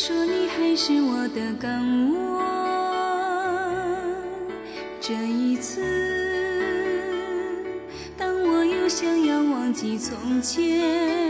说你还是我的港湾。这一次，当我又想要忘记从前，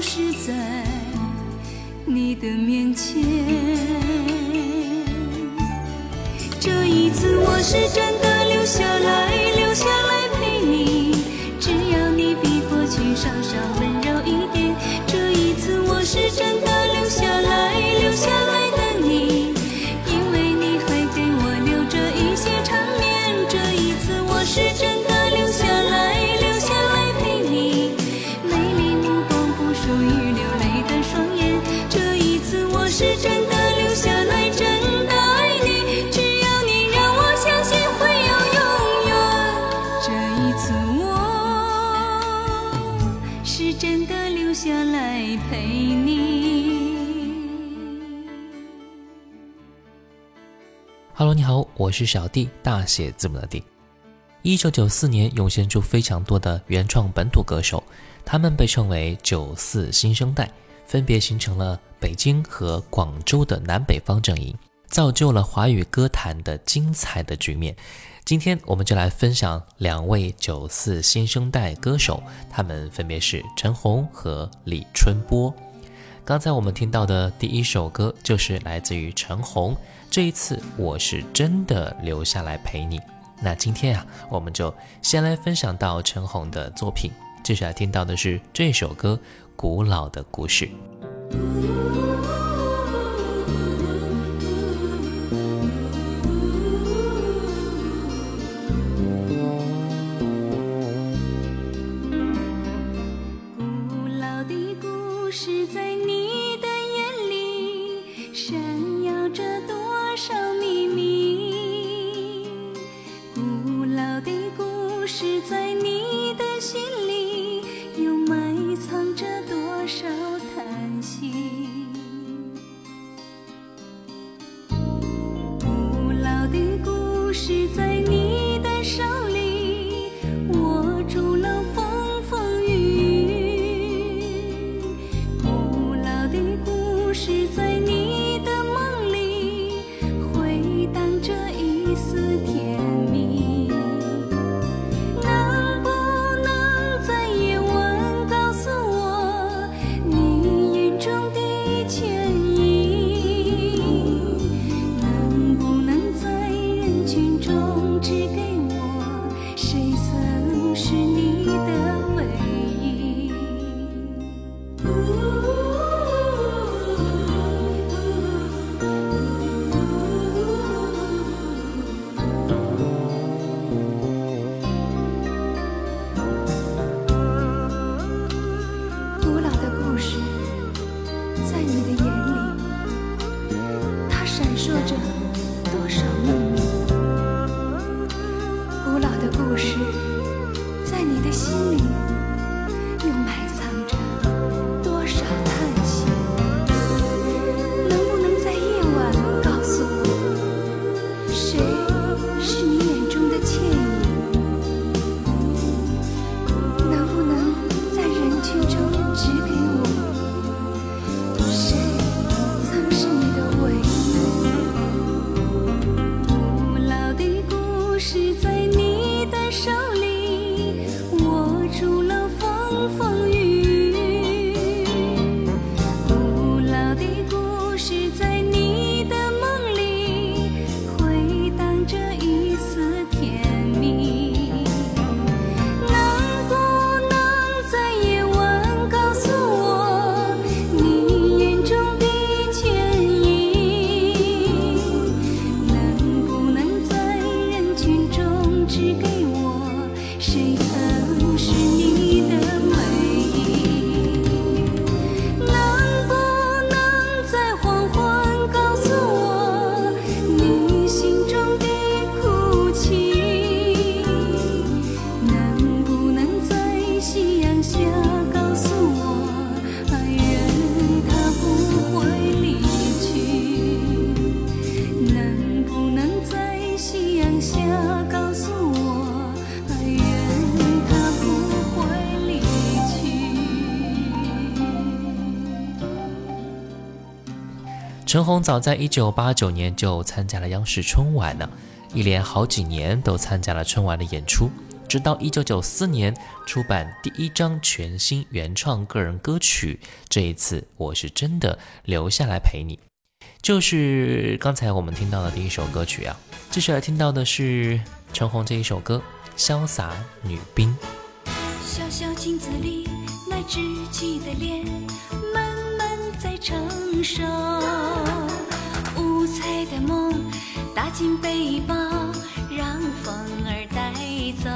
消失在。你的面前，这一次我是真的留下来，留下来陪你。只要你比过去稍稍温柔一点，这一次我是真的我是小弟，大写字母的弟。一九九四年涌现出非常多的原创本土歌手，他们被称为“九四新生代”，分别形成了北京和广州的南北方阵营。造就了华语歌坛的精彩的局面。今天我们就来分享两位九四新生代歌手，他们分别是陈红和李春波。刚才我们听到的第一首歌就是来自于陈红，这一次我是真的留下来陪你。那今天啊，我们就先来分享到陈红的作品，接下来听到的是这首歌《古老的故事》。是在你陈红早在一九八九年就参加了央视春晚呢，一连好几年都参加了春晚的演出，直到一九九四年出版第一张全新原创个人歌曲。这一次我是真的留下来陪你，就是刚才我们听到的第一首歌曲啊。接下来听到的是陈红这一首歌《潇洒女兵》。小小镜子里那稚气的脸，慢慢在成手。五彩的梦打进背包，让风儿带走。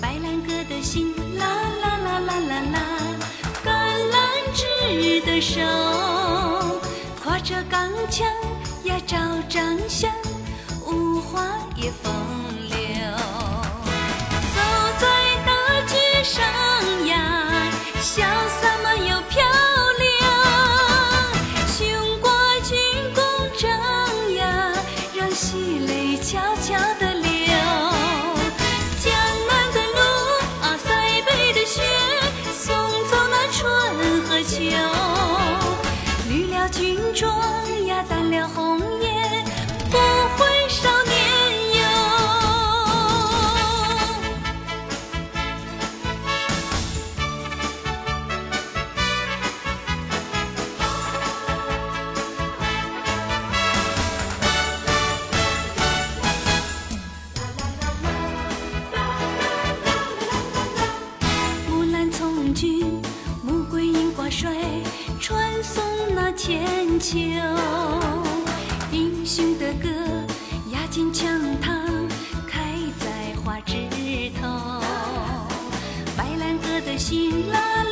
白兰鸽的心，啦啦啦啦啦啦，橄榄枝的手，挎着钢枪呀，照张相，无花也风。流。走在大街上呀，潇洒嘛又飘。心啦啦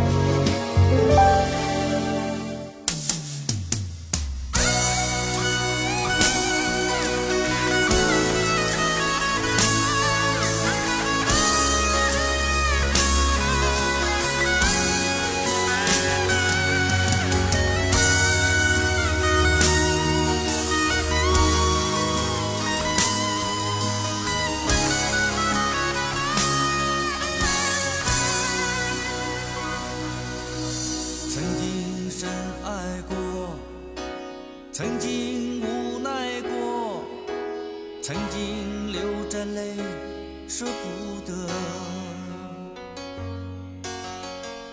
曾经无奈过曾经流着泪舍不得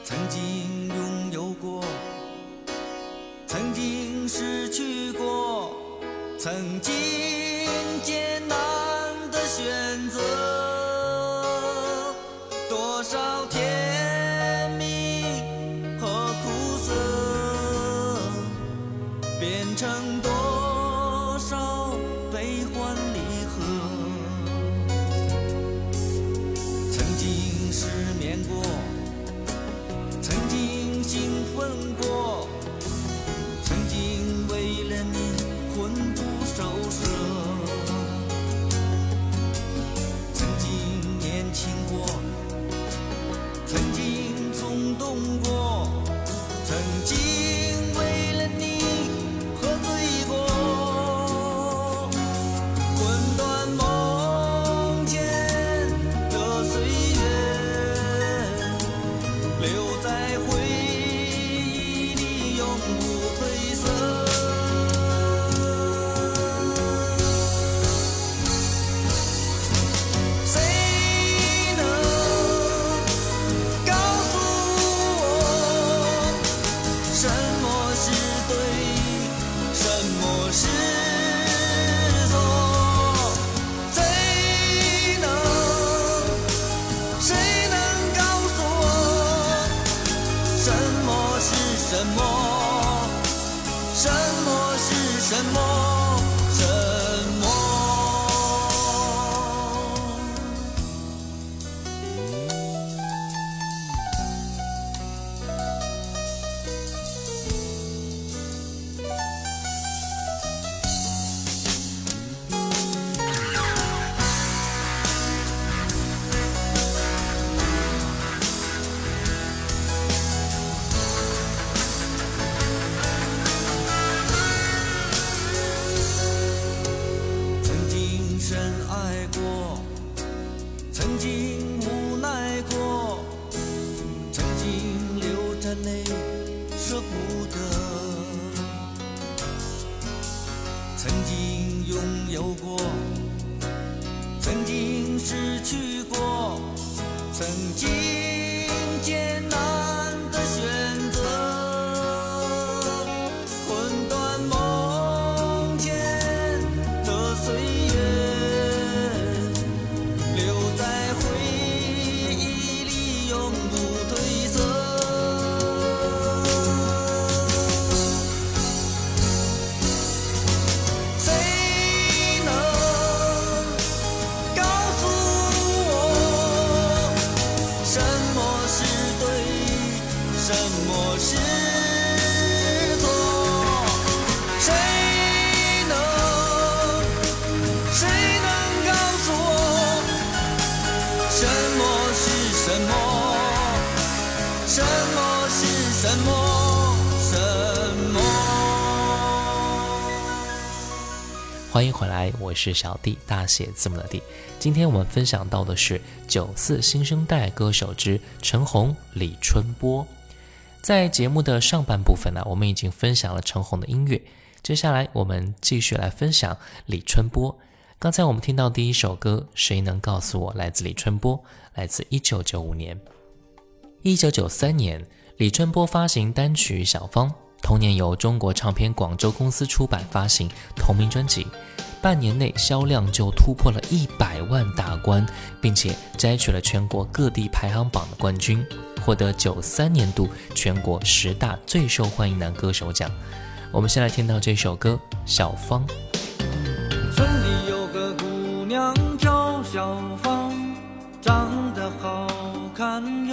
曾经拥有过曾经失去过曾经艰难的选择。里我是小弟，大写字母的弟。今天我们分享到的是九四新生代歌手之陈红、李春波。在节目的上半部分呢，我们已经分享了陈红的音乐，接下来我们继续来分享李春波。刚才我们听到第一首歌《谁能告诉我》，来自李春波，来自一九九五年。一九九三年，李春波发行单曲《小芳》，同年由中国唱片广州公司出版发行同名专辑，半年内销量就突破了一百万大关，并且摘取了全国各地排行榜的冠军，获得九三年度全国十大最受欢迎男歌手奖。我们先来听到这首歌《小芳》。村里有个姑娘叫小芳，长得好看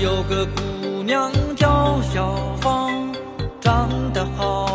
有个姑娘叫小芳，长得好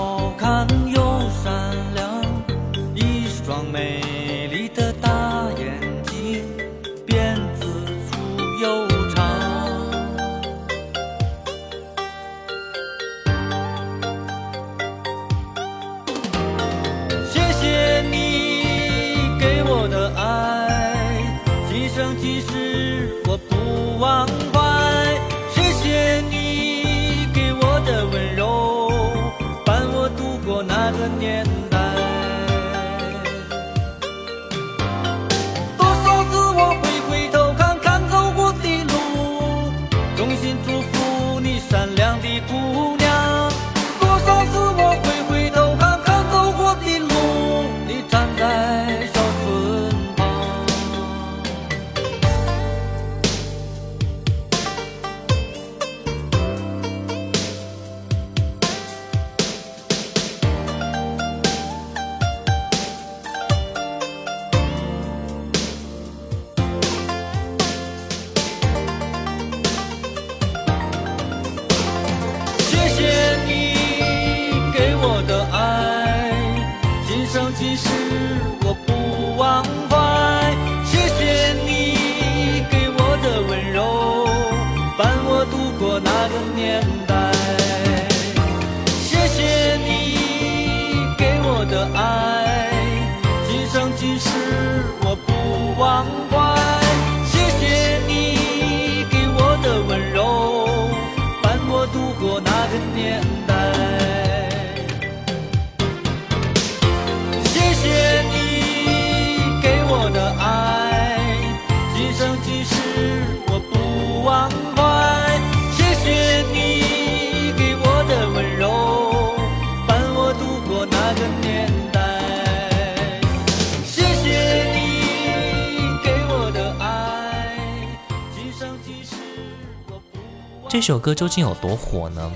这首歌究竟有多火呢？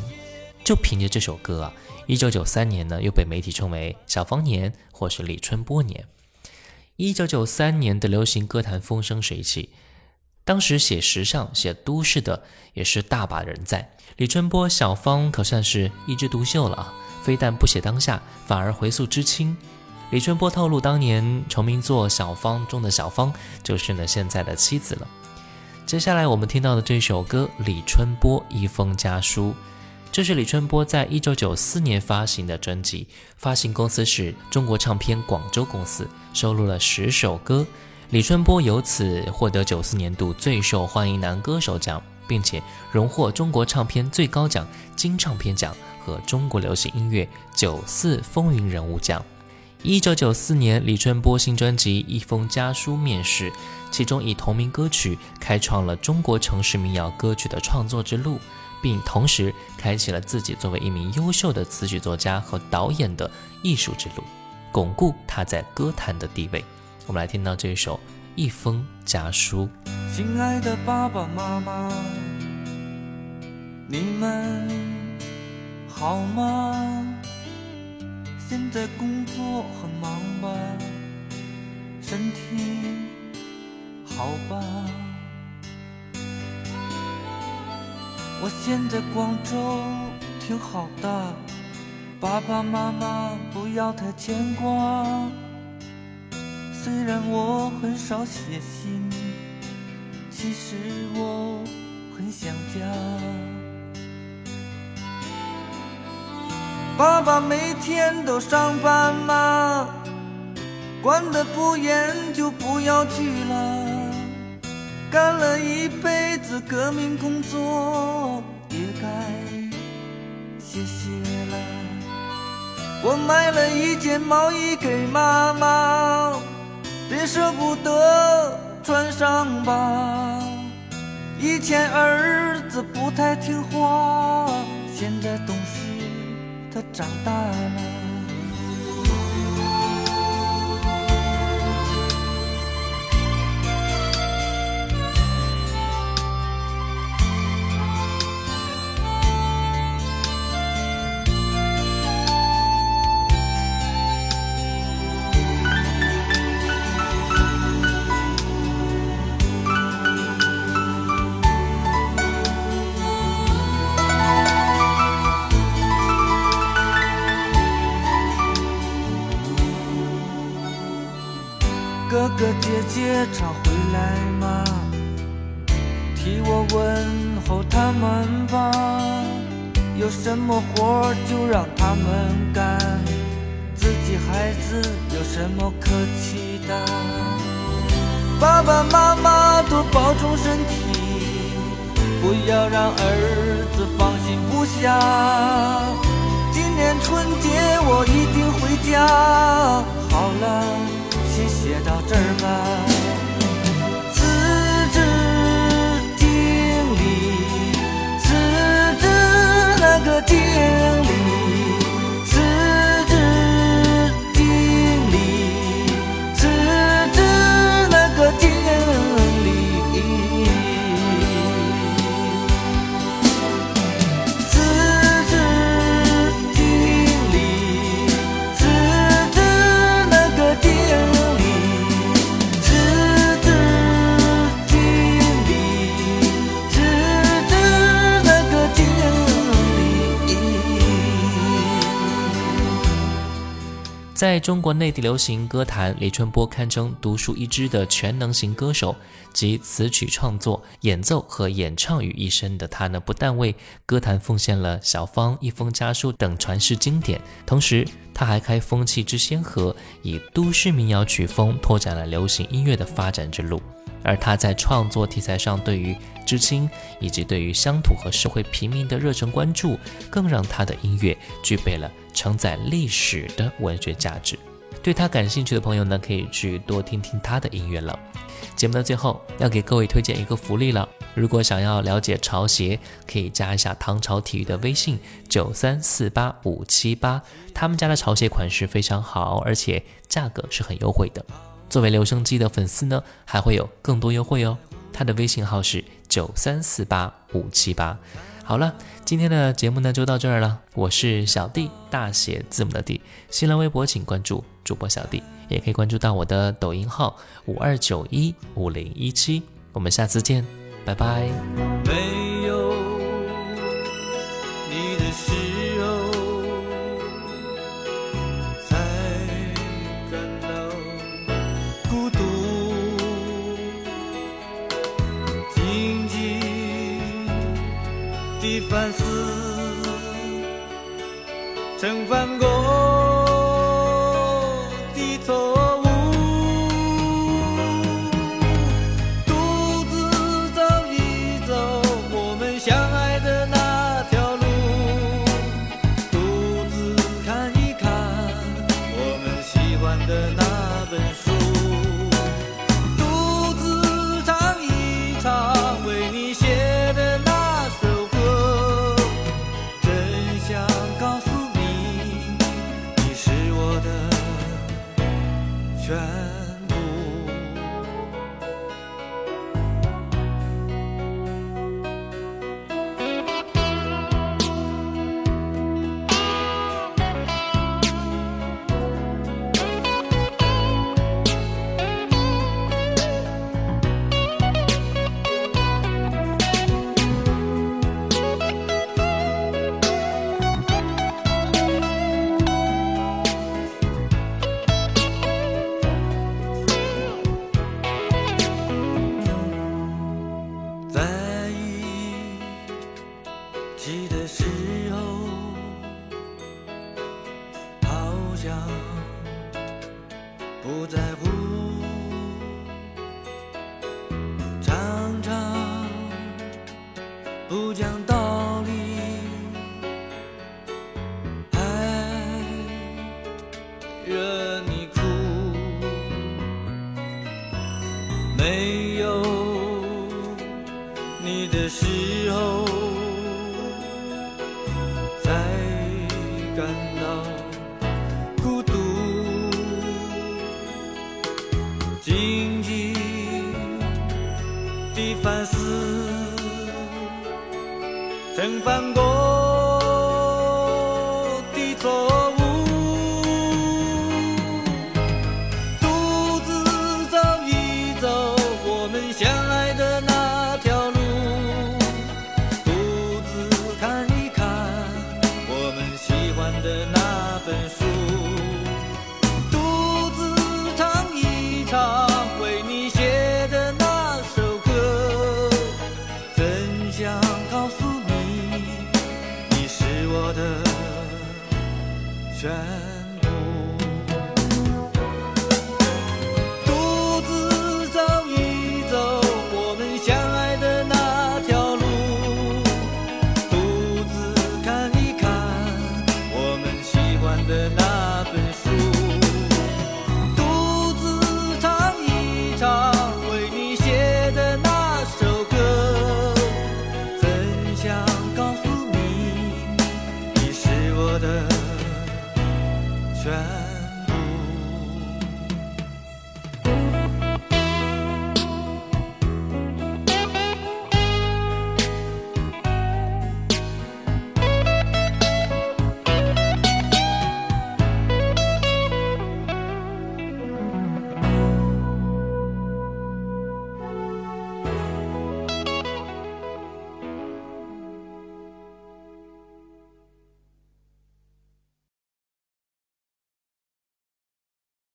就凭着这首歌啊，一九九三年呢又被媒体称为“小芳年”或是“李春波年”。一九九三年的流行歌坛风生水起，当时写时尚、写都市的也是大把人在。李春波、小芳可算是一枝独秀了啊！非但不写当下，反而回溯知青。李春波透露，当年成名作《小芳》中的小芳就是呢现在的妻子了。接下来我们听到的这首歌《李春波一封家书》，这是李春波在一九九四年发行的专辑，发行公司是中国唱片广州公司，收录了十首歌。李春波由此获得九四年度最受欢迎男歌手奖，并且荣获中国唱片最高奖金唱片奖和中国流行音乐九四风云人物奖。一九九四年，李春波新专辑《一封家书》面世，其中以同名歌曲开创了中国城市民谣歌曲的创作之路，并同时开启了自己作为一名优秀的词曲作家和导演的艺术之路，巩固他在歌坛的地位。我们来听到这首《一封家书》。亲爱的爸爸妈妈，你们好吗？现在工作很忙吧？身体好吧？我现在广州挺好的，爸爸妈妈不要太牵挂。虽然我很少写信，其实我很想家。爸爸每天都上班吗？管得不严就不要去了。干了一辈子革命工作，也该歇歇了。我买了一件毛衣给妈妈，别舍不得穿上吧。以前儿子不太听话，现在懂事，他长大了。先写到这儿吧。在中国内地流行歌坛，李春波堪称独树一帜的全能型歌手，集词曲创作、演奏和演唱于一身的他呢，不但为歌坛奉献了《小芳》《一封家书》等传世经典，同时他还开风气之先河，以都市民谣曲风拓展了流行音乐的发展之路。而他在创作题材上，对于知青以及对于乡土和社会平民的热忱关注，更让他的音乐具备了承载历史的文学价值。对他感兴趣的朋友呢，可以去多听听他的音乐了。节目的最后要给各位推荐一个福利了，如果想要了解潮鞋，可以加一下唐朝体育的微信九三四八五七八，他们家的潮鞋款式非常好，而且价格是很优惠的。作为留声机的粉丝呢，还会有更多优惠哦。他的微信号是九三四八五七八。好了，今天的节目呢就到这儿了。我是小弟，大写字母的弟。新浪微博请关注主播小弟，也可以关注到我的抖音号五二九一五零一七。我们下次见，拜拜。你的时候，才感到孤独。静静地反思，曾犯过